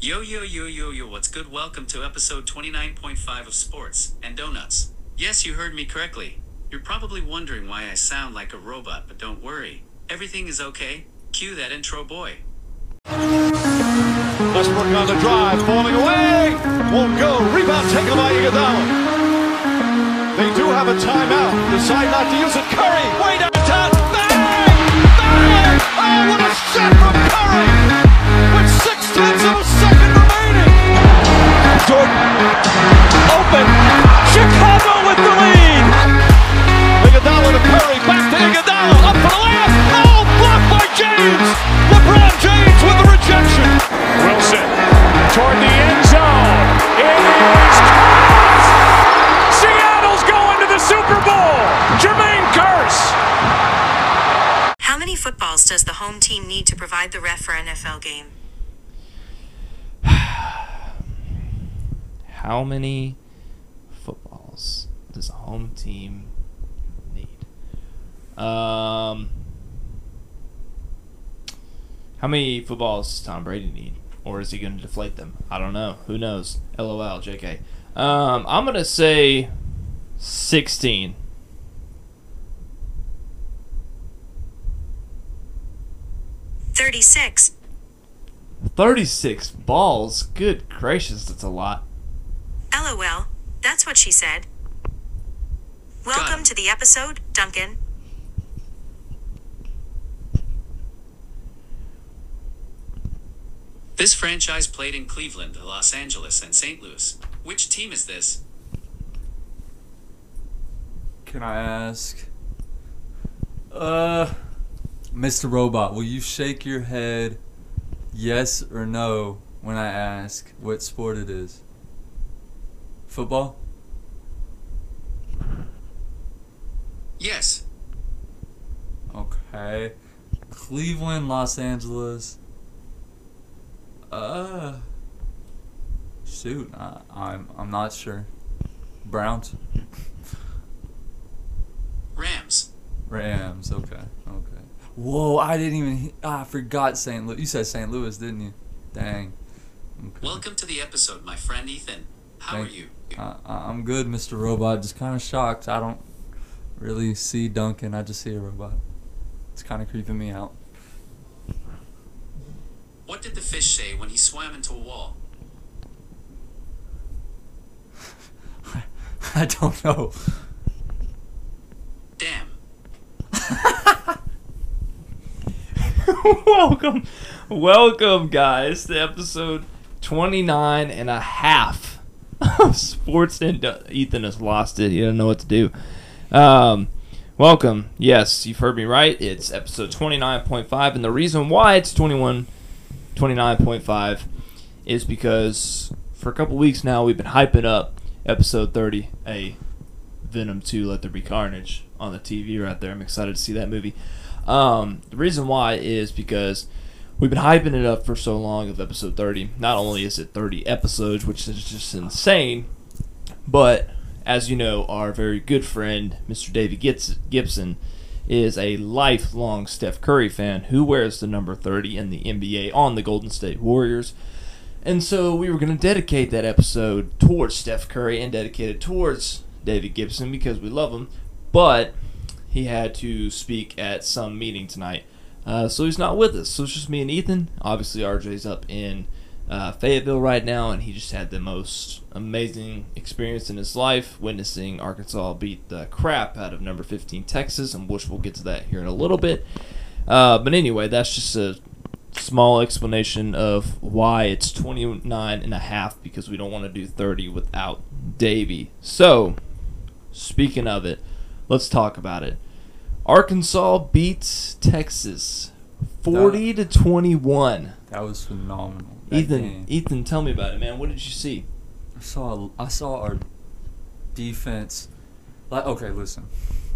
Yo, yo, yo, yo, yo, what's good? Welcome to episode 29.5 of Sports and Donuts. Yes, you heard me correctly. You're probably wondering why I sound like a robot, but don't worry. Everything is okay. Cue that intro, boy. Westbrook on the drive, falling away. Won't go. Rebound taken by Iguodala. They do have a timeout. Decide not to use it. Curry, way downtown. Bang! Bang! Oh, what a shot from Curry! Second remaining. Jordan, open. Chicago with the lead. Iguodala to Curry, back to Iguodala, up for the layup. Oh, blocked by James. LeBron James with the rejection. Wilson toward the end zone. It is caught! Seattle's going to the Super Bowl. Jermaine Curse. How many footballs does the home team need to provide the ref for NFL game? How many footballs does a home team need? Um, how many footballs does Tom Brady need? Or is he going to deflate them? I don't know. Who knows? LOL, JK. Um, I'm going to say 16. Thirty-six. 36 balls? Good gracious, that's a lot. LOL. That's what she said. Welcome to the episode, Duncan. This franchise played in Cleveland, Los Angeles, and St. Louis. Which team is this? Can I ask? Uh, Mr. Robot, will you shake your head yes or no when I ask what sport it is? Football? Yes. Okay. Cleveland, Los Angeles. Uh, shoot, I, I'm I'm not sure. Browns, Rams. Rams. Okay, okay. Whoa, I didn't even. I forgot St. Louis. You said St. Louis, didn't you? Dang. Okay. Welcome to the episode, my friend Ethan. How are you? I, I- I'm good, Mr. Robot. Just kind of shocked. I don't really see Duncan. I just see a robot. It's kind of creeping me out. What did the fish say when he swam into a wall? I don't know. Damn. welcome, welcome, guys, to episode 29 and a half of Sports and uh, Ethan has lost it. He doesn't know what to do. Um, welcome. Yes, you've heard me right. It's episode 29.5, and the reason why it's 21, 29.5 is because for a couple weeks now we've been hyping up episode 30, a Venom 2 Let There Be Carnage on the TV right there. I'm excited to see that movie. Um, the reason why is because we've been hyping it up for so long of episode 30. Not only is it 30 episodes, which is just insane, but as you know, our very good friend, Mr. David Gibson, is a lifelong Steph Curry fan who wears the number 30 in the NBA on the Golden State Warriors. And so we were going to dedicate that episode towards Steph Curry and dedicate it towards David Gibson because we love him. But he had to speak at some meeting tonight. Uh, so he's not with us. So it's just me and Ethan. Obviously, RJ's up in uh, Fayetteville right now, and he just had the most amazing experience in his life witnessing Arkansas beat the crap out of number 15 Texas, and which we'll get to that here in a little bit. Uh, but anyway, that's just a small explanation of why it's 29 and a half because we don't want to do 30 without Davy. So, speaking of it, let's talk about it. Arkansas beats Texas 40 to 21. That was phenomenal. That Ethan, game. Ethan, tell me about it, man. What did you see? I saw I saw our defense. Like okay, listen,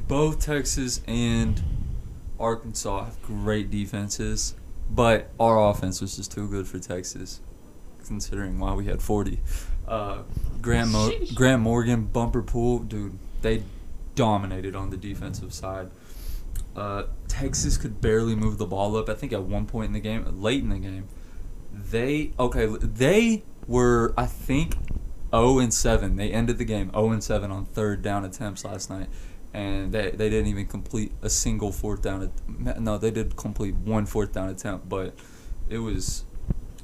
both Texas and Arkansas have great defenses, but our offense was just too good for Texas, considering why we had forty. Uh, Grant Mo- Grant Morgan, Bumper Pool, dude, they dominated on the defensive side. Uh, Texas could barely move the ball up. I think at one point in the game, late in the game, They okay. They were I think 0 and 7. They ended the game 0 and 7 on third down attempts last night, and they they didn't even complete a single fourth down. No, they did complete one fourth down attempt, but it was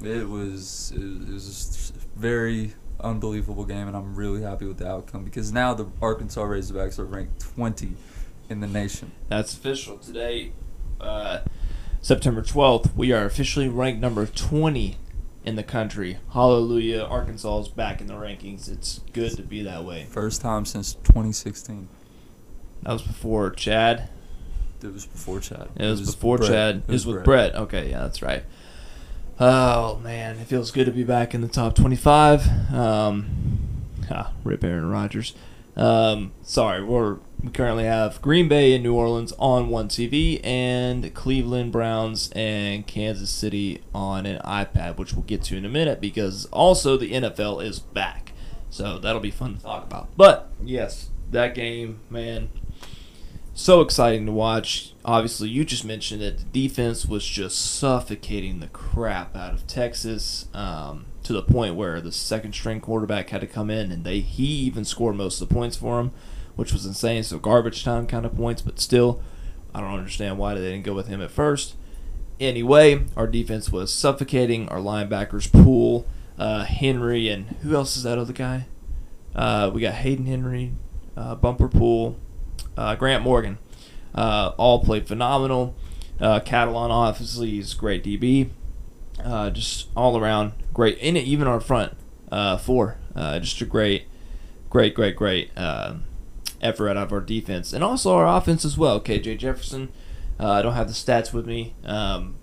it was it was very unbelievable game, and I'm really happy with the outcome because now the Arkansas Razorbacks are ranked 20 in the nation. That's official today, uh, September 12th. We are officially ranked number 20 in the country. Hallelujah! Arkansas is back in the rankings. It's good to be that way. First time since 2016. That was before Chad. It was before Chad. It was, before Brett. Chad. It was with Brett. Okay, yeah, that's right. Oh man, it feels good to be back in the top twenty-five. Um, ah, rip Aaron Rodgers. Um, sorry, we're we currently have Green Bay and New Orleans on one TV, and Cleveland Browns and Kansas City on an iPad, which we'll get to in a minute because also the NFL is back, so that'll be fun to talk about. But yes, that game, man, so exciting to watch. Obviously, you just mentioned that the defense was just suffocating the crap out of Texas um, to the point where the second string quarterback had to come in and they he even scored most of the points for him, which was insane. So garbage time kind of points, but still, I don't understand why they didn't go with him at first. Anyway, our defense was suffocating. Our linebackers pool, uh, Henry, and who else is that other guy? Uh, we got Hayden Henry, uh, Bumper Pool, uh, Grant Morgan. Uh, all played phenomenal. Uh, Catalon, obviously, is great DB. Just all around great. And even our front four, just a great, great, great, great effort out of our defense and also our offense as well. KJ Jefferson, uh, I don't have the stats with me, um,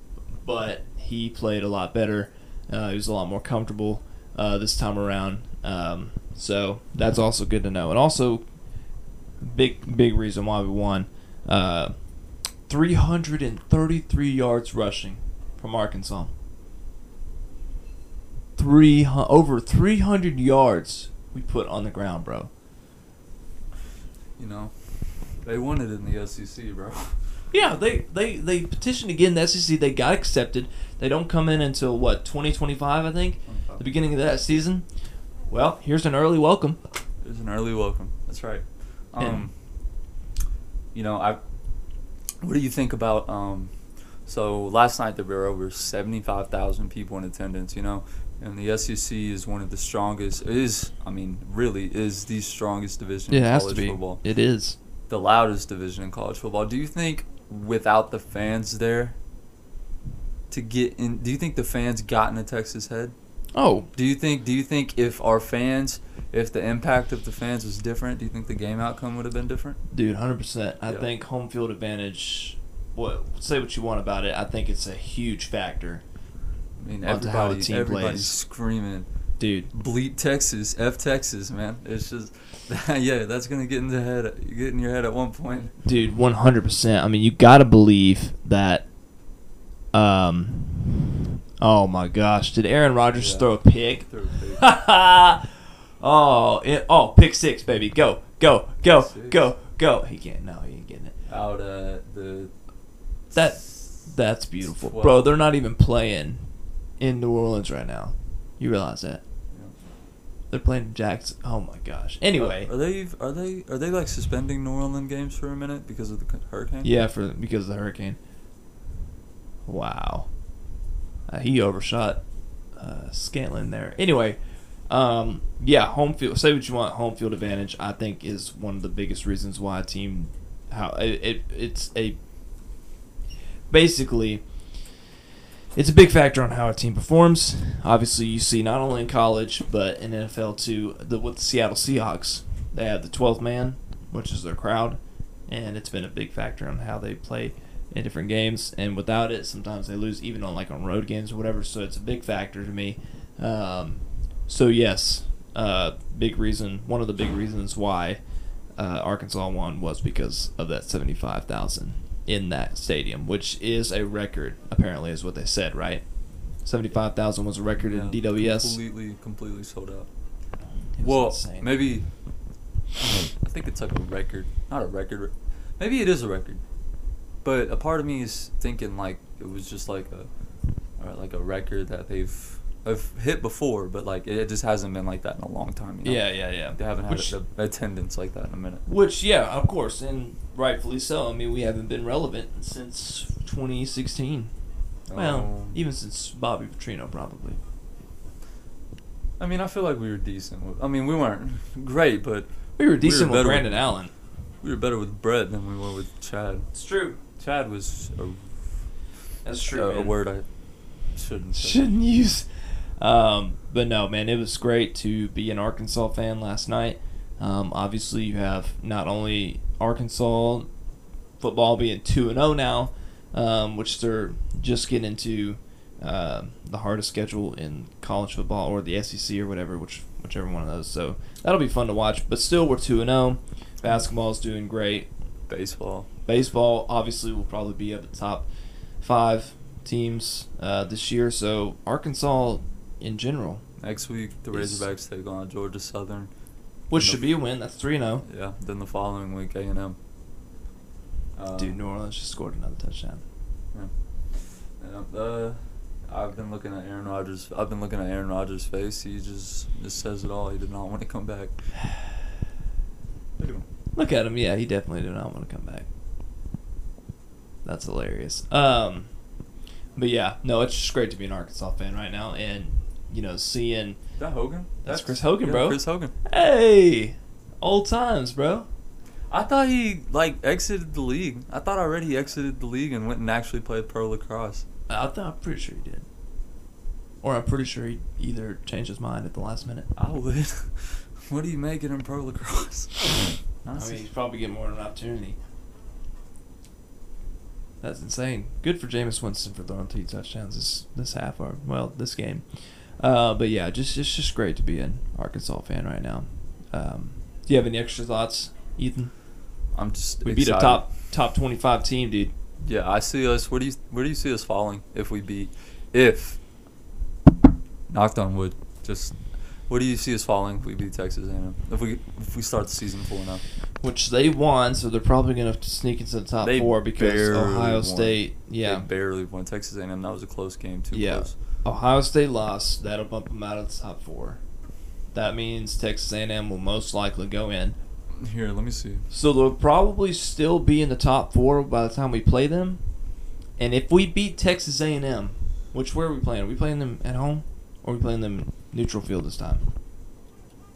but he played a lot better. Uh, he was a lot more comfortable uh, this time around. Um, so that's also good to know. And also, big big reason why we won. Uh, 333 yards rushing from Arkansas. Three over 300 yards we put on the ground, bro. You know, they won it in the SEC, bro. Yeah, they, they, they petitioned again the SEC. They got accepted. They don't come in until what 2025, I think, the beginning of that season. Well, here's an early welcome. There's an early welcome. That's right. Um, you know, I. What do you think about? Um, so last night there were over seventy-five thousand people in attendance. You know, and the SEC is one of the strongest. Is I mean, really is the strongest division It in has college to be. football. It is. The loudest division in college football. Do you think without the fans there? To get in, do you think the fans got into Texas' head? Oh, Do you think? Do you think if our fans, if the impact of the fans was different, do you think the game outcome would have been different? dude, hundred percent. I Yeah. think home field advantage. What say what you want about it? I think it's a huge factor, I mean, a everybody, everybody's plays. screaming, dude. "Bleep Texas, F Texas, man!" It's just, yeah, that's gonna get in the head, get in your head at one point. Dude, one hundred percent. I mean, you got to believe that. Um. Oh my gosh! Did Aaron Rodgers Yeah. throw a pick? Throw a pick. oh, it, oh, pick six, baby. Go, go, go, Six. go, go. He can't. No, he ain't getting it. Out at the That that's beautiful, Twelve. bro. They're not even playing in New Orleans right now. You realize that? Yeah. They're playing Jacks. Oh my gosh. Anyway, Are they are they are they like suspending New Orleans games for a minute because of the hurricane? yeah, for because of the hurricane. Wow, uh, he overshot uh, Scantling there. Anyway, um, yeah, home field. Say what you want. Home field advantage, I think, is one of the biggest reasons why a team how it, it it's a basically it's a big factor on how a team performs. Obviously, you see not only in college but in NFL too. The with the Seattle Seahawks, they have the 12th man, which is their crowd, and it's been a big factor on how they play in different games. And without it, sometimes they lose even on like on road games or whatever. So it's a big factor to me. Um, so yes, uh, big reason. One of the big reasons why uh, Arkansas won was because of that 75,000 in that stadium, which is a record, apparently, is what they said, right? 75,000 was a record in DWS. Completely, completely sold out. Well, insane. maybe I think it's like a record, not a record. Maybe it is a record, but a part of me is thinking like it was just like a or like a record that they've have hit before, but like it just hasn't been like that in a long time. You know? Yeah, yeah, yeah. They haven't had Which- a, attendance like that in a minute. Which, yeah, of course, and rightfully so. I mean, we haven't been relevant since 2016. Well, Um, even since Bobby Petrino, probably. I mean, I feel like we were decent. With, I mean, we weren't great, but We were decent with better Brandon Allen. we were better with Brett than we were with Chad. It's true. Chad was a, That's true. a word I shouldn't say. Shouldn't use. Um, but no, man, it was great to be an Arkansas fan last night. Um, obviously, you have not only Arkansas football being two and zero now, um, which they're just getting into uh, the hardest schedule in college football or the SEC or whatever, which whichever one of those. So that'll be fun to watch. But still, we're two and zero. Basketball is doing great. Baseball. Baseball obviously will probably be at the top five teams uh, this year. So Arkansas, in general, Next week, the Is- Razorbacks take on Georgia Southern. which should be a win. That's three zero. Yeah. Then the following week, A and M. Um, Dude, New Orleans just scored another touchdown. Yeah, And, uh, I've been looking at Aaron Rodgers. I've been looking at Aaron Rodgers' face. He just just says it all. He did not want to come back. Look at him. Look at him. Yeah, he definitely did not want to come back. That's hilarious. Um, but yeah, no, it's just great to be an Arkansas fan right now, and you know, seeing Is that Hogan? That's Chris Hogan, yeah, bro. Chris Hogan. hey, old times, bro. I thought he like exited the league. I thought already he exited the league and went and actually played pro lacrosse. I thought I'm pretty sure he did, or I'm pretty sure he either changed his mind at the last minute. I would. what are you making in pro lacrosse? I mean, he's probably getting more than an opportunity. That's insane. Good for Jameis Winston for throwing three touchdowns this this half or well this game. Uh, but yeah, just it's just great to be an Arkansas fan right now. Um, do you have any extra thoughts, Ethan? I'm just. We beat a top top twenty five team, dude. Yeah, I see us. Where do you where do you see us falling if we beat if knocked on wood? Just where do you see us falling if we beat Texas A&M? If we if we start the season four now? Which they won, so they're probably gonna sneak into the top They four because Ohio won. State. Yeah, they barely won Texas A&M. That was a close game. Too Yeah. close. Ohio State lost. That'll bump them out of the top four. That means Texas A&M will most likely go in. Here, let me see. So they'll probably still be in the top four by the time we play them. And if we beat Texas A&M, which where are we playing? Are we playing them at home, or are we playing them neutral field this time?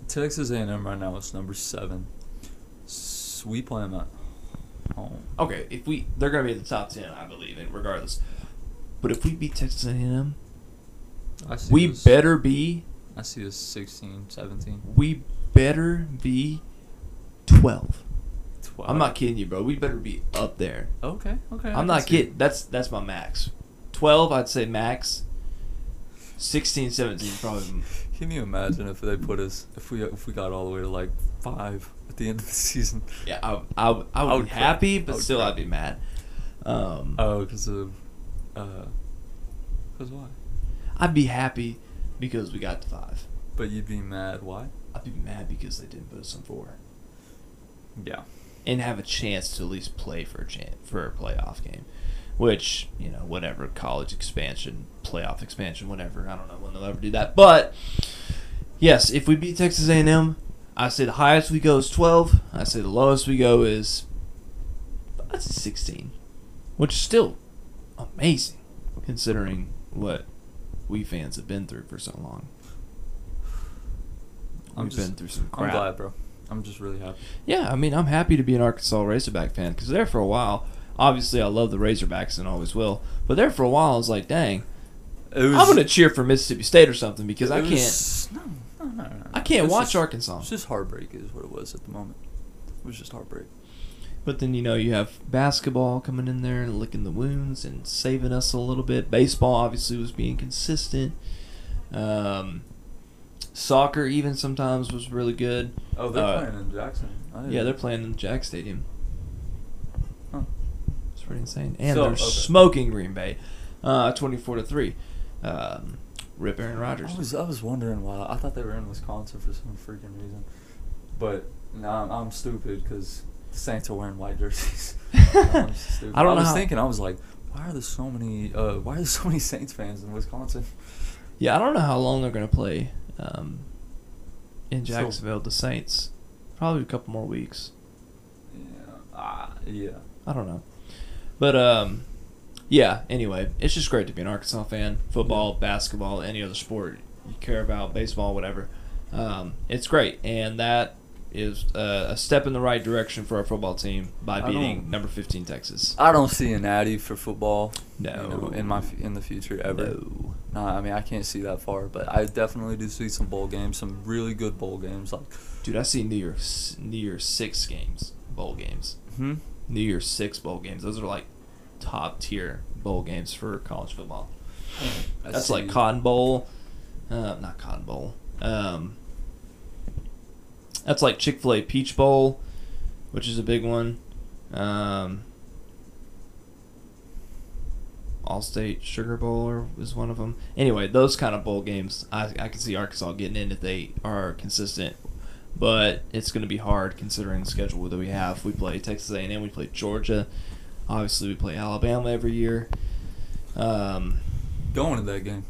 Texas A&M right now is number seven. S- We play them at home. Okay, if we they're gonna be in the top ten, I believe, in regardless. But if we beat Texas A&M, we us- better be I see us 16, 17, we better be twelve. 12. I'm not kidding you, bro. We better be up there. Okay, okay. I'm not it. kidding. That's that's my max. 12, I'd say max. 16, 17, probably. Can you imagine if they put us if we if we got all the way to like five at the end of the season? Yeah, I, I, would- I would, I would be cry. happy, but would still cry. I'd be mad. Um, Oh, because of uh, because why? I'd be happy because we got to five. But you'd be mad. Why? I'd be mad because they didn't put us on four Yeah. and have a chance to at least play for a chance for a playoff game, which you know whatever college expansion, playoff expansion, whatever. I don't know when they'll ever do that, but yes, if we beat Texas A&M, I say the highest we go is twelve. I say the lowest we go is sixteen, which is still amazing considering what we fans have been through for so long. I'm We've just- been through some I'm crap. glad, bro. I'm just really happy. Yeah, I mean, I'm happy to be an Arkansas Razorback fan because there for a while, obviously, I love the Razorbacks and always will. But there for a while, I was like, dang, was, I'm gonna cheer for Mississippi State or something because I can't, was- no, no, no. I can't watch just- Arkansas. It's just heartbreak, is what it was at the moment. It was just heartbreak. But then you know you have basketball coming in there and licking the wounds and saving us a little bit. Baseball obviously was being consistent. Um, soccer even sometimes was really good. Oh, they're Uh, playing in Jackson. Yeah, they're playing in Jack Stadium. Huh. It's pretty insane. And So, they're okay. smoking Green Bay, uh, twenty-four to three. Um, rip Aaron Rodgers. I was I was wondering why. I thought they were in Wisconsin for some freaking reason, but now I'm, I'm stupid because the Saints are wearing white jerseys. I don't know was thinking I was like, Why are there so many? Uh, why are there so many Saints fans in Wisconsin? Yeah, I don't know how long they're gonna play um, in So- Jacksonville. the Saints, probably a couple more weeks. Yeah. Ah, yeah. I don't know, but um, yeah. Anyway, it's just great to be an Arkansas fan. Football, basketball, any other sport you care about, baseball, whatever. Um, it's great, and that is uh, a step in the right direction for our football team by beating number 15 Texas. I don't see an Natty for football. No. you know, in my in the future ever. No. No, I mean I can't see that far, but I definitely do see some bowl games, some really good bowl games. Like, Dude, I see New Year's New Year's six games, bowl games. hmm, New Year's six bowl games. Those are like top tier bowl games for college football. I That's see- like Cotton Bowl, uh, not Cotton Bowl. Um, that's like Chick Fil A Peach Bowl, which is a big one. Um, Allstate Sugar Bowl is one of them. Anyway, those kind of bowl games, I I can see Arkansas getting in if they are consistent. But it's going to be hard considering the schedule that we have. We play Texas A&M, we play Georgia. Obviously, we play Alabama every year. Um, going to that game.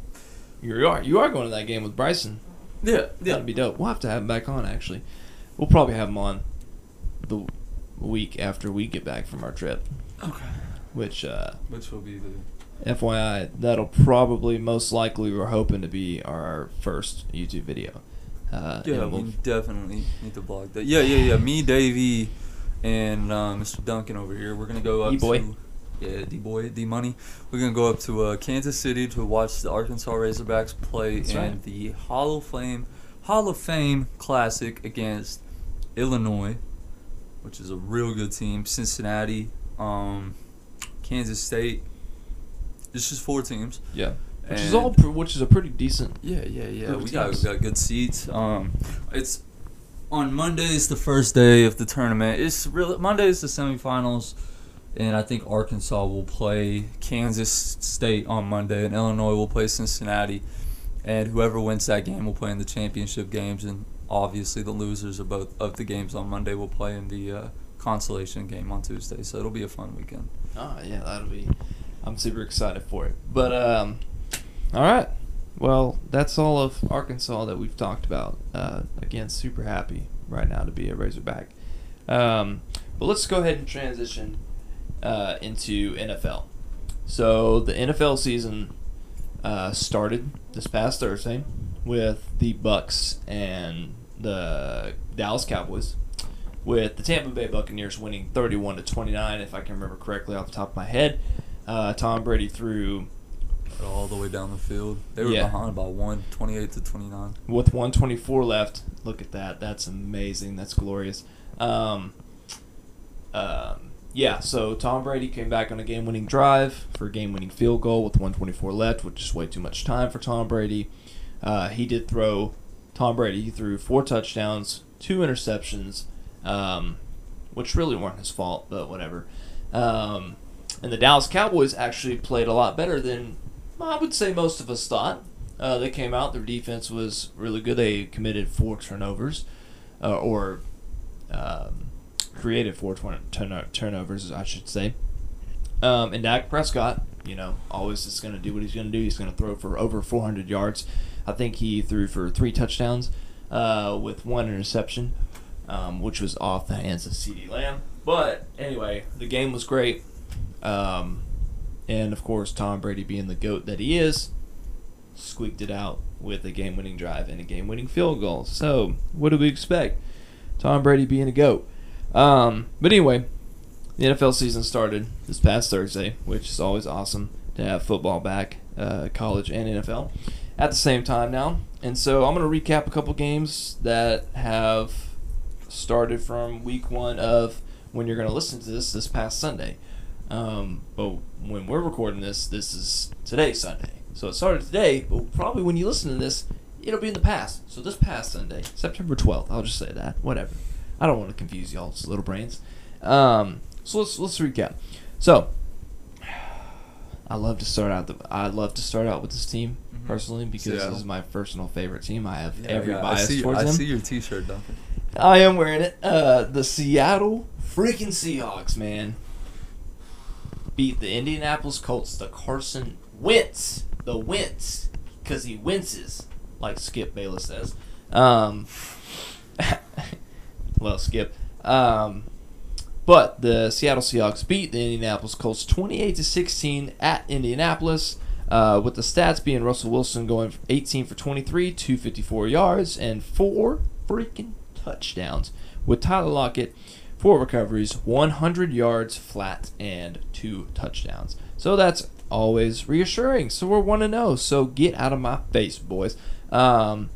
you are you are going to that game with Bryson. Yeah, That'd be dope. We'll have to have him back on. Actually, we'll probably have him on the week after we get back from our trip. Okay. Which, uh, Which will be the FYI, that'll probably most likely we're hoping to be our first YouTube video. Uh, Yeah, we'll- we definitely need to blog that. Yeah, yeah, yeah. Me, Davey, and uh, Mr. Duncan over here. We're gonna go up D-boy. to yeah, D boy, D money. We're gonna go up to uh, Kansas City to watch the Arkansas Razorbacks play That's in right. the Hall of Fame Hall of Fame Classic against Illinois, which is a real good team. Cincinnati, um, Kansas State. It's just four teams. yeah, which is all pr- which is a pretty decent. Yeah, yeah, yeah. We got, we got good seats. Um, it's on Monday is the first day of the tournament. It's really Monday is the semifinals, and I think Arkansas will play Kansas State on Monday, and Illinois will play Cincinnati, and whoever wins that game will play in the championship games, and obviously the losers of both of the games on Monday will play in the uh, consolation game on Tuesday. So it'll be a fun weekend. Oh yeah, that'll be. I'm super excited for it. But um, all right. Well, that's all of Arkansas that we've talked about. Uh, again, super happy right now to be a Razorback. Um, but let's go ahead and transition uh, into NFL. So the NFL season uh, started this past Thursday with the Bucks and the Dallas Cowboys, with the Tampa Bay Buccaneers winning 31 to 29, if I can remember correctly off the top of my head. Uh, Tom Brady threw All the way down the field, they were Yeah. behind by one, 28 to 29. with 124 left. Look at that. That's amazing. That's glorious. Um, um, yeah, so Tom Brady came back on a game winning drive for a game winning field goal with 124 left, which is way too much time for Tom Brady. Uh, he did throw, Tom Brady, threw four touchdowns, two interceptions, um, which really weren't his fault, but whatever. Um, and the Dallas Cowboys actually played a lot better than I would say most of us thought. Uh, they came out, their defense was really good. They committed four turnovers, uh, or um, created four turn- turn- turnovers, I should say. Um, and Dak Prescott, you know, always is going to do what he's going to do. He's going to throw for over 400 yards. I think he threw for three touchdowns uh, with one interception, um, which was off the hands of CeeDee Lamb. But anyway, the game was great. Um, and of course, Tom Brady, being the GOAT that he is, squeaked it out with a game winning drive and a game winning field goal. So, what do we expect? Tom Brady being a GOAT. Um, but anyway, the NFL season started this past Thursday, which is always awesome to have football back, uh, college and NFL, at the same time now. And so I'm going to recap a couple games that have started from week one of when you're going to listen to this this past Sunday. Um, but when we're recording this, this is today, Sunday. So it started today, but probably when you listen to this, it'll be in the past. So this past Sunday, September 12th, I'll just say that. Whatever. I don't want to confuse y'all's little brains. Um, so let's let's recap. So I love to start out the I love to start out with this team Mhm. personally because Seattle. this is my personal favorite team. I have Yeah, every yeah, I bias see, towards I them. see your T-shirt, Duncan. I am wearing it. Uh, the Seattle freaking Seahawks, man. beat the Indianapolis Colts. The Carson Wentz, the Wentz, because he winces, like Skip Bayless says. Um, well, Skip. Um, but the Seattle Seahawks beat the Indianapolis Colts 28 to 16 at Indianapolis. Uh, with the stats being Russell Wilson going 18 for 23, 254 yards, and four freaking touchdowns. With Tyler Lockett, four recoveries, 100 yards flat, and two touchdowns. So that's always reassuring. So we're 1 0. So get out of my face, boys. Um,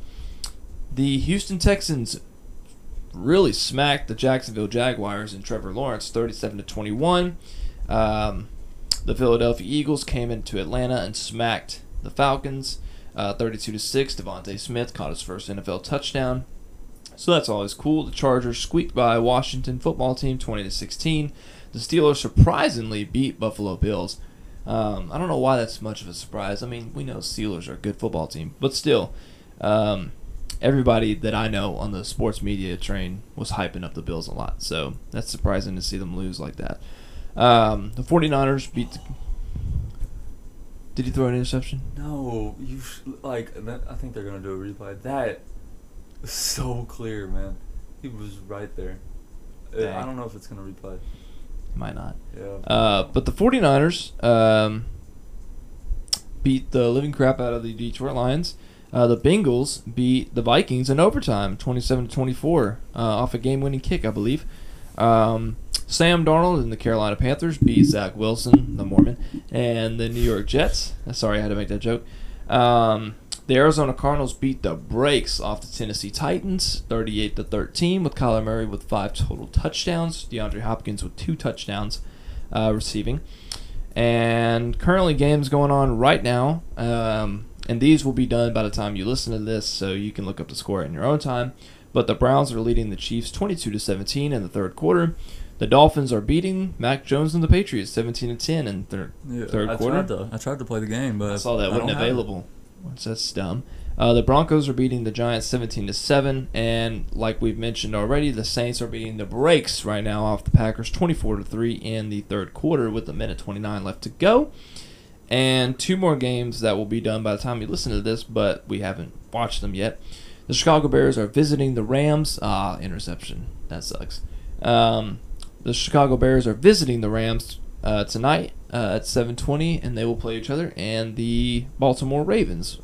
the Houston Texans really smacked the Jacksonville Jaguars and Trevor Lawrence 37 to 21. Um, the Philadelphia Eagles came into Atlanta and smacked the Falcons uh, 32 to 6. DeVonta Smith caught his first NFL touchdown. So that's always cool. The Chargers squeaked by Washington football team 20 to 16. The Steelers surprisingly beat Buffalo Bills. Um, I don't know why that's much of a surprise. I mean, we know Steelers are a good football team, but still, um, everybody that I know on the sports media train was hyping up the Bills a lot. So that's surprising to see them lose like that. Um, the 49ers beat. The, did he throw an interception? No, you sh- like. I think they're gonna do a replay. That is so clear, man. He was right there. Uh, I don't know if it's gonna replay. Might not. Yeah. Uh, but the 49ers um, beat the living crap out of the Detroit Lions. Uh, the Bengals beat the Vikings in overtime, 27 to 24, uh, off a game-winning kick, I believe. Um, Sam Darnold and the Carolina Panthers beat Zach Wilson, the Mormon, and the New York Jets. Sorry, I had to make that joke. Um, the Arizona Cardinals beat the brakes off the Tennessee Titans, 38 to 13, with Kyler Murray with five total touchdowns, DeAndre Hopkins with two touchdowns uh, receiving. And currently, games going on right now, um, and these will be done by the time you listen to this, so you can look up the score in your own time. But the Browns are leading the Chiefs 22 to 17 in the third quarter. The Dolphins are beating Mac Jones and the Patriots 17 to 10 in third Yeah, third I quarter. Tried to, I tried to play the game, but I saw that I wasn't don't have it. available. Which that's dumb. Uh, the Broncos are beating the Giants 17 to 7, and like we've mentioned already, the Saints are beating the brakes right now off the Packers 24 to 3 in the third quarter with a minute 29 left to go. And two more games that will be done by the time you listen to this, but we haven't watched them yet. The Chicago Bears are visiting the Rams. Ah, interception. That sucks. Um, the Chicago Bears are visiting the Rams uh, tonight uh, at 7:20, and they will play each other. And the Baltimore Ravens,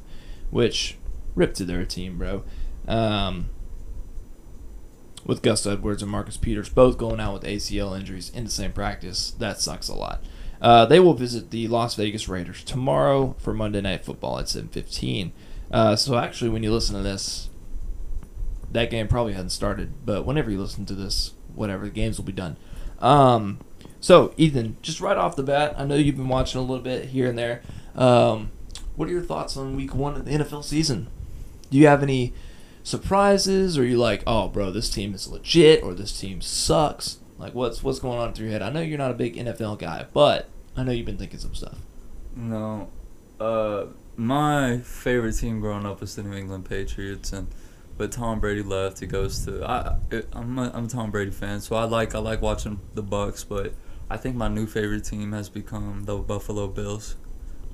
which ripped to their team, bro. Um, with Gus Edwards and Marcus Peters both going out with ACL injuries in the same practice, that sucks a lot. Uh, they will visit the Las Vegas Raiders tomorrow for Monday Night Football at 7:15. Uh, so actually, when you listen to this, that game probably hadn't started. But whenever you listen to this, whatever the games will be done. Um, so Ethan, just right off the bat, I know you've been watching a little bit here and there. Um, what are your thoughts on Week One of the NFL season? Do you have any surprises, or are you like, oh, bro, this team is legit, or this team sucks? Like, what's what's going on through your head? I know you're not a big NFL guy, but I know you've been thinking some stuff. No. Uh, my favorite team growing up was the New England Patriots, and but Tom Brady left. He goes to I. It, I'm a, I'm a Tom Brady fan, so I like I like watching the Bucks, but I think my new favorite team has become the Buffalo Bills.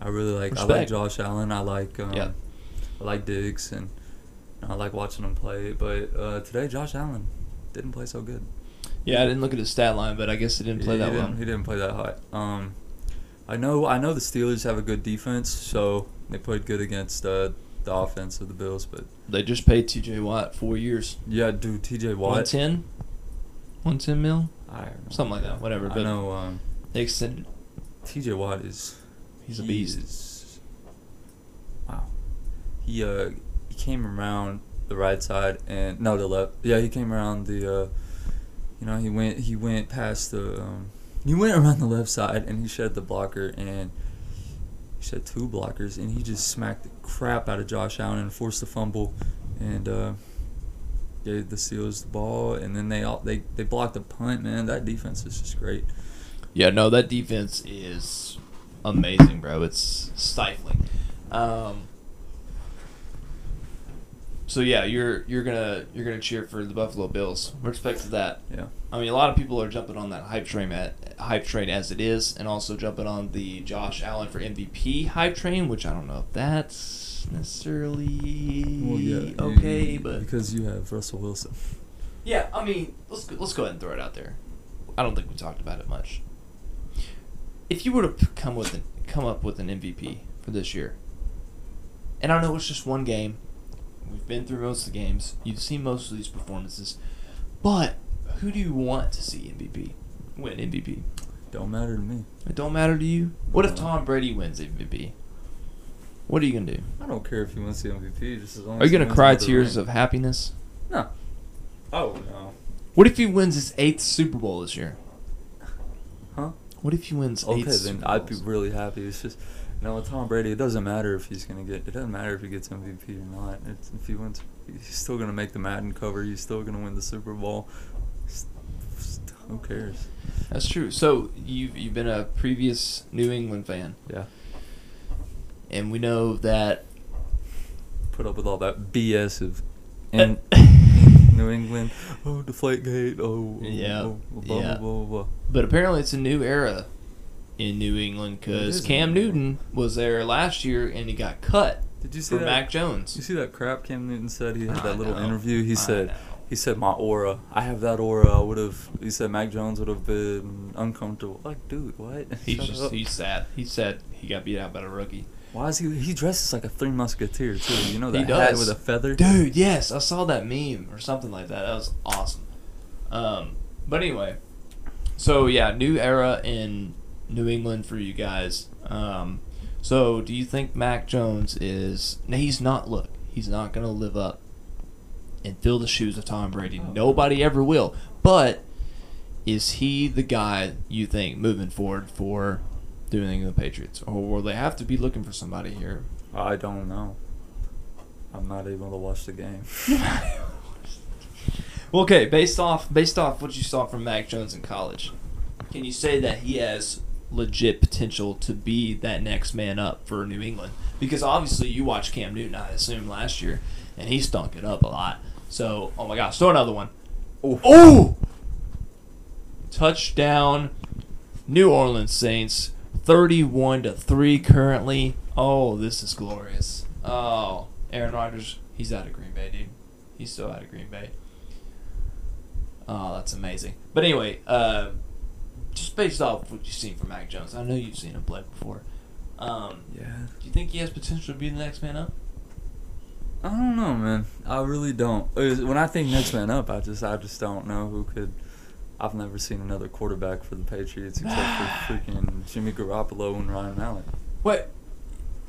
I really like I like Josh Allen. I like um, Yeah. I like Diggs, and I like watching them play. But uh, today, Josh Allen didn't play so good. Yeah, I didn't look at his stat line, but I guess he didn't play he that well. didn't, He didn't play that hot. Um, I know. I know the Steelers have a good defense, so they played good against uh, the offense of the Bills. But They just paid T.J. Watt four years, yeah, dude, T.J. Watt. 110, 110 mil, I don't know. something like that. Whatever. I know. Um, they extended. T.J. Watt is. He's a beast. is- wow. He uh he came around the right side and no the left. Yeah, he came around the. uh You know he went he went past the. Um, he went around the left side and he shed the blocker and. He shed two blockers and he just smacked the crap out of Josh Allen and forced a fumble, and uh, gave the Steelers the ball and then they all they they blocked the punt. Man, that defense is just great. Yeah, no, that defense is amazing, bro. It's stifling. Um, so yeah, you're you're gonna you're gonna cheer for the Buffalo Bills. Respect to that. Yeah. I mean, a lot of people are jumping on that hype train at hype train as it is, and also jumping on the Josh Allen for MVP hype train, which I don't know if that's necessarily okay, you- but because you have Russell Wilson. yeah, I mean, let's go, let's go ahead and throw it out there. I don't think we talked about it much. If you were to come with an, come up with an MVP for this year, and I know it's just one game, we've been through most of the games, you've seen most of these performances, but who do you want to see MVP win MVP? Don't matter to me. It don't matter to you. What if Tom Brady wins MVP? What are you gonna do? I don't care if he wins the MVP. Just as long Are you gonna cry tears of happiness? No. Oh no. What if he wins his eighth Super Bowl this year? Huh? What if he wins Okay, then I'd be really happy. It's just, know, with Tom Brady, it doesn't matter if he's gonna get. It doesn't matter if he gets MVP or not. It's, if he wins, he's still gonna make the Madden cover. He's still gonna win the Super Bowl. Who cares? That's true. So you've you've been a previous New England fan, Yeah. and we know that. Put up with all that BS of uh, in New England. Oh, Deflate Gate. Oh, oh, Yeah, Oh, oh blah, yeah. blah, blah, blah. But apparently, it's a new era in New England because Cam new. Newton was there last year and he got cut Did you see for that? Mac Jones? You see that crap Cam Newton said? He had I that little know. interview. He I said, know. he said my aura. I have that aura. I would have. He said Mac Jones would have been uncomfortable. Like, dude, what? He's Shut just up. he's sad. He said he got beat out by a rookie. Why is he? He dresses like a three musketeer too. You know He that hat does. with a feather. Dude, yes, I saw that meme or something like that. That was awesome. Um, but anyway, so yeah, new era in New England for you guys. Um, so do you think Mac Jones is? No, he's not. Look, he's not gonna live up and fill the shoes of Tom Brady. Oh. Nobody ever will. But is he the guy you think moving forward for doing the Patriots, or will they have to be looking for somebody here? I don't know. I'm not able to watch the game. Okay, based off based off what you saw from Mac Jones in college, can you say that he has legit potential to be that next man up for New England? Because obviously you watched Cam Newton, I assume, last year, and he stunk it up a lot. So, oh my gosh, throw another one. Oh. Touchdown, New Orleans Saints, thirty-one to three currently. Oh, this is glorious. Oh, Aaron Rodgers, he's out of Green Bay, dude. He's still out of Green Bay. Oh, that's amazing. But anyway, uh, just based off what you've seen from Mac Jones, I know you've seen him play before. Um, Yeah. do you think he has potential to be the next man up? I don't know, man. I really don't. When I think next man up, I just I just don't know who could. I've never seen another quarterback for the Patriots except for freaking Jimmy Garoppolo and Ryan Allen. What?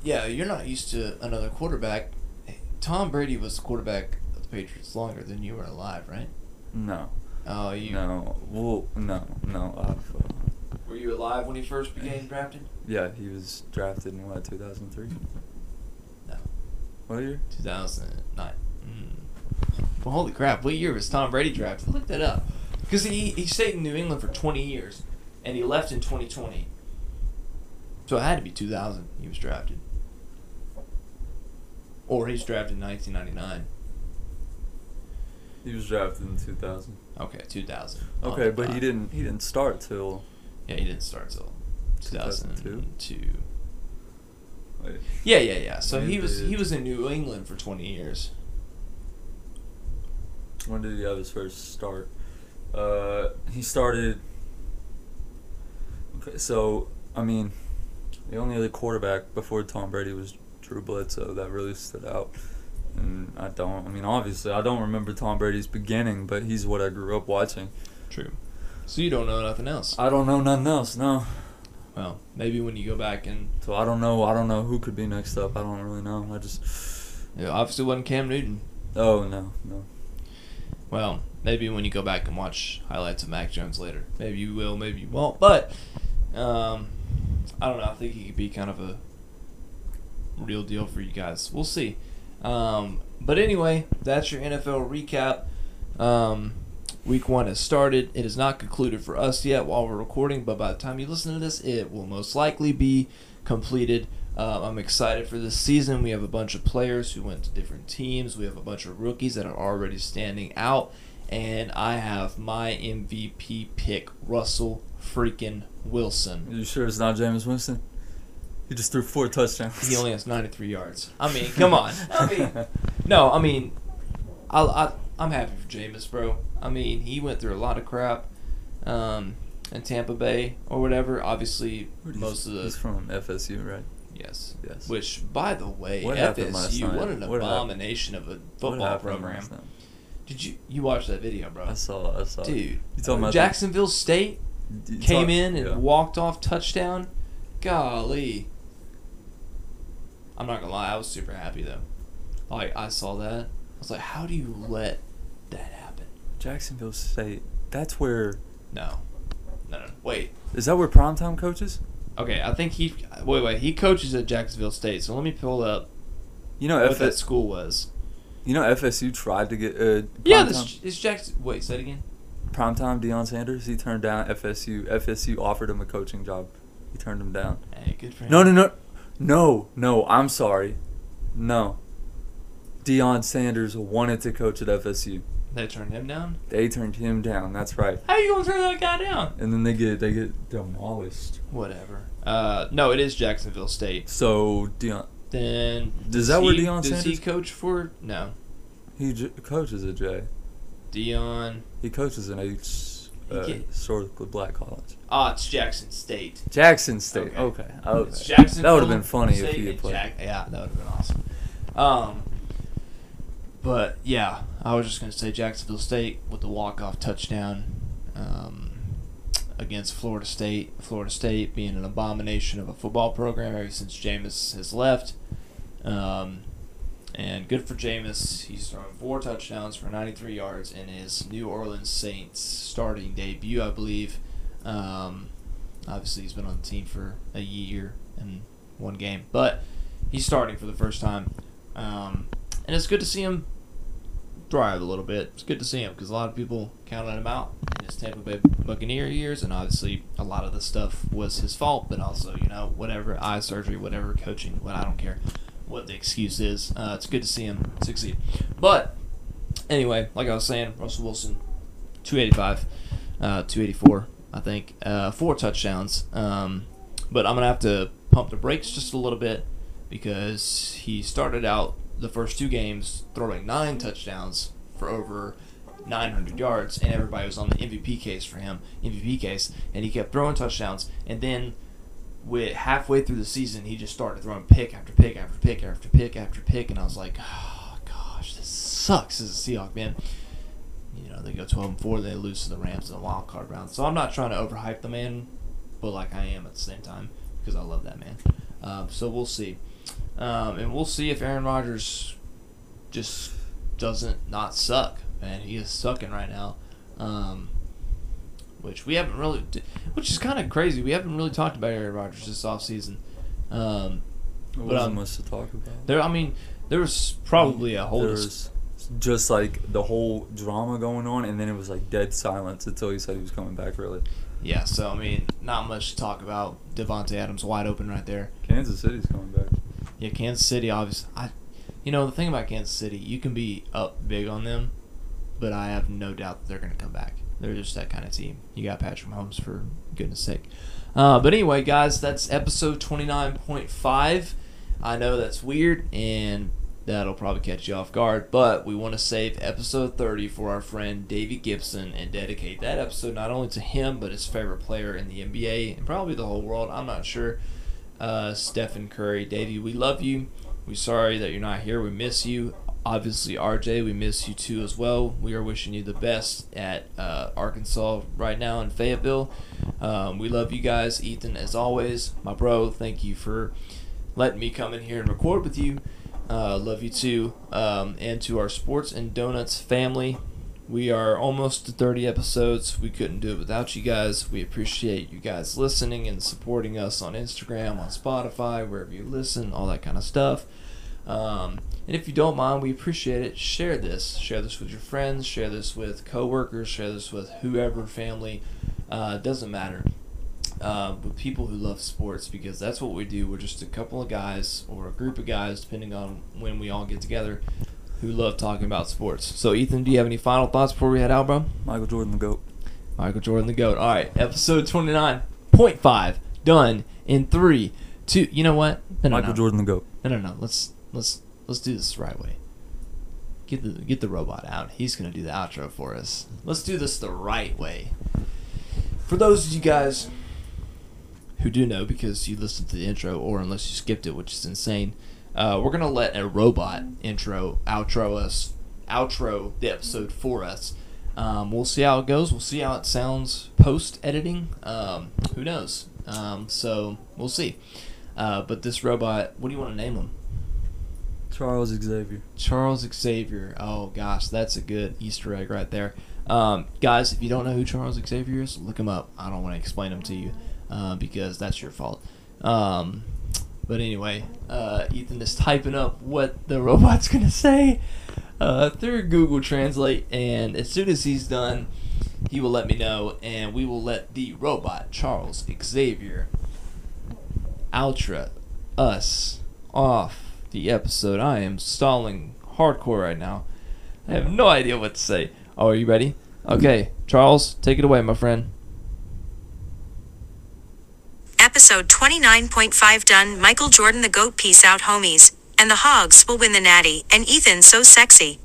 Yeah, you're not used to another quarterback. Tom Brady was the quarterback of the Patriots longer than you were alive, right? No, Oh, you no, well, no, no. I've, uh, were you alive when he first became drafted? yeah, he was drafted in what 2003. No. What year? 2009. Mm. Well, holy crap! What year was Tom Brady drafted? Look that up. Because he he stayed in New England for 20 years, and he left in 2020. So it had to be 2000. He was drafted, or he's drafted in 1999. He was drafted in 2000. Okay, 2000. Okay, Oh, but he didn't. He didn't start till. Yeah, he didn't start till 2002? 2002. Wait, Yeah, yeah, yeah. So He he was he was in New England for 20 years. when did he have his first start? Uh, he started. Okay, so I mean, the only other quarterback before Tom Brady was Drew Bledsoe that really stood out. And I don't. I mean, obviously, I don't remember Tom Brady's beginning, but he's what I grew up watching. True. So you don't know nothing else. I don't know nothing else. No. Well, maybe when you go back and So I don't know. I don't know who could be next up. I don't really know. I just. it obviously wasn't Cam Newton. Oh no, no. Well, maybe when you go back and watch highlights of Mac Jones later, maybe you will, maybe you won't. But um, I don't know. I think he could be kind of a real deal for you guys. We'll see. Um, but anyway, that's your NFL recap. Um, week one has started. It is not concluded for us yet while we're recording, but by the time you listen to this, it will most likely be completed. Um, I'm excited for this season. We have a bunch of players who went to different teams. We have a bunch of rookies that are already standing out. And I have my MVP pick, Russell freaking Wilson. You sure it's not Jameis Winston? He just threw four touchdowns. He only has 93 yards. I mean, come on. I mean, no, I mean, I, I, I'm happy for Jameis, bro. I mean, he went through a lot of crap um, in Tampa Bay or whatever. Obviously, most of the. He's from FSU, right? yes, Yes. Which, by the way, What happened FSU, what an What happened? abomination of a football program. Did you you watch that video, bro? I saw. I saw. Dude, you talking about Jacksonville State came talk- in and yeah. walked off touchdown. Golly. I'm not gonna lie, I was super happy though. Like I saw that. I was like, how do you let that happen? Jacksonville State. That's where. No. No, no. Wait. Is that where primetime coaches? Okay, I think he wait, wait, he coaches at Jacksonville State, so let me pull up You know, what F- that school was. you know FSU tried to get uh, Yeah, this is Jackson wait, say it again. primetime Deion Sanders. He turned down FSU. FSU offered him a coaching job. He turned him down. Hey, good for him. No, no, no, no, no. I'm sorry. No. Deion Sanders wanted to coach at FSU. They turned him down? They turned him down. That's right. How you gonna turn that guy down? And then they get they get demolished. Whatever. Uh no, it is Jacksonville State. So Deion Then Does that where he, Deion does he Sanders- coach for? No, he j- coaches at J. Dion. He coaches in a s- He uh, get- historically black college. Ah, it's Jackson State. Jackson State. Okay. Okay. okay. It's Jackson. That would have been funny if State he had played. Jack- yeah, that would have been awesome. Um, but yeah, I was just gonna say Jacksonville State with the walk off touchdown um, against Florida State. Florida State being an abomination of a football program ever since Jameis has left. Um, and good for Jameis. He's thrown four touchdowns for 93 yards in his New Orleans Saints starting debut, I believe. Um, obviously, he's been on the team for a year and one game, but he's starting for the first time. Um, and it's good to see him thrive a little bit. It's good to see him because a lot of people counted him out in his Tampa Bay Buccaneer years, and obviously a lot of the stuff was his fault, but also, you know, whatever, eye surgery, whatever, coaching, what I don't care what the excuse is. Uh, it's good to see him succeed. But anyway, like I was saying, Russell Wilson, 285, uh, 284, I think, uh, four touchdowns. Um, but I'm gonna have to pump the brakes just a little bit because he started out the first two games throwing nine touchdowns for over 900 yards, and everybody was on the MVP case for him, MVP case, and he kept throwing touchdowns, and then with halfway through the season, he just started throwing pick after pick after pick after pick after pick, and I was like, oh gosh, this sucks as a Seahawk man. You know, they go 12 and 4, they lose to the Rams in the wild card round. So I'm not trying to overhype the man, but like I am at the same time because I love that man. Um, so we'll see. Um, and we'll see if Aaron Rodgers just doesn't not suck. Man, he is sucking right now. Um, which we haven't really, which is kind of crazy. We haven't really talked about Aaron Rodgers this offseason. Um, But, wasn't um, much to talk about. there, I mean, there was probably a whole. dis- There's just like the whole drama going on, and then it was like dead silence until he said he was coming back. Really, yeah, so I mean, not much to talk about. Davante Adams wide open right there. Kansas City's coming back. Yeah, Kansas City, obviously. I, you know, the thing about Kansas City, you can be up big on them, but I have no doubt that they're going to come back. They're just that kind of team. You got Patrick Mahomes for goodness sake. Uh, but anyway, guys, that's episode twenty nine point five. I know that's weird, and that'll probably catch you off guard. But we want to save episode thirty for our friend Davey Gibson and dedicate that episode not only to him but his favorite player in the NBA and probably the whole world. I'm not sure uh, Stephen Curry. Davey, we love you. We're sorry that you're not here. We miss you. Obviously, RJ, we miss you too as well. We are wishing you the best at uh, Arkansas right now in Fayetteville. Um, we love you guys. Ethan, as always, my bro, thank you for letting me come in here and record with you. Uh, love you too. Um, and to our Sports and Donuts family, we are almost to 30 episodes. We couldn't do it without you guys. We appreciate you guys listening and supporting us on Instagram, on Spotify, wherever you listen, all that kind of stuff. Um, and if you don't mind, we appreciate it. Share this. Share this with your friends. Share this with coworkers. Share this with whoever, family. Uh, doesn't matter. uh, with people who love sports because that's what we do. We're just a couple of guys or a group of guys, depending on when we all get together, who love talking about sports. So, Ethan, do you have any final thoughts before we head out, bro? Michael Jordan, the GOAT. Michael Jordan, the GOAT. All right, episode 29.5, done in three, two. You know what? No, no, Michael no. Jordan, the GOAT. No, no, no. Let's let's let's do this the right way. Get the get the robot out. He's gonna do the outro for us. Let's do this the right way. For those of you guys who do know because you listened to the intro, or unless you skipped it, which is insane, uh, we're gonna let a robot intro outro us, outro the episode for us. Um, we'll see how it goes. We'll see how it sounds post editing. Um, who knows? Um, so we'll see. Uh, but this robot, what do you want to name him? Charles Xavier. Charles Xavier. Oh gosh, that's a good Easter egg right there. Um, guys, if you don't know who Charles Xavier is, look him up. I don't want to explain him to you uh, because that's your fault. Um, but anyway, uh, Ethan is typing up what the robot's gonna say uh, through Google Translate, and as soon as he's done, he will let me know, and we will let the robot Charles Xavier outro us off the episode. I am stalling hardcore right now. I have no idea what to say. Oh, are you ready? Okay, Charles, take it away, my friend. Episode 29.5 done. Michael Jordan, the GOAT. Peace out, homies. And the Hogs will win the Natty. And Ethan, so sexy.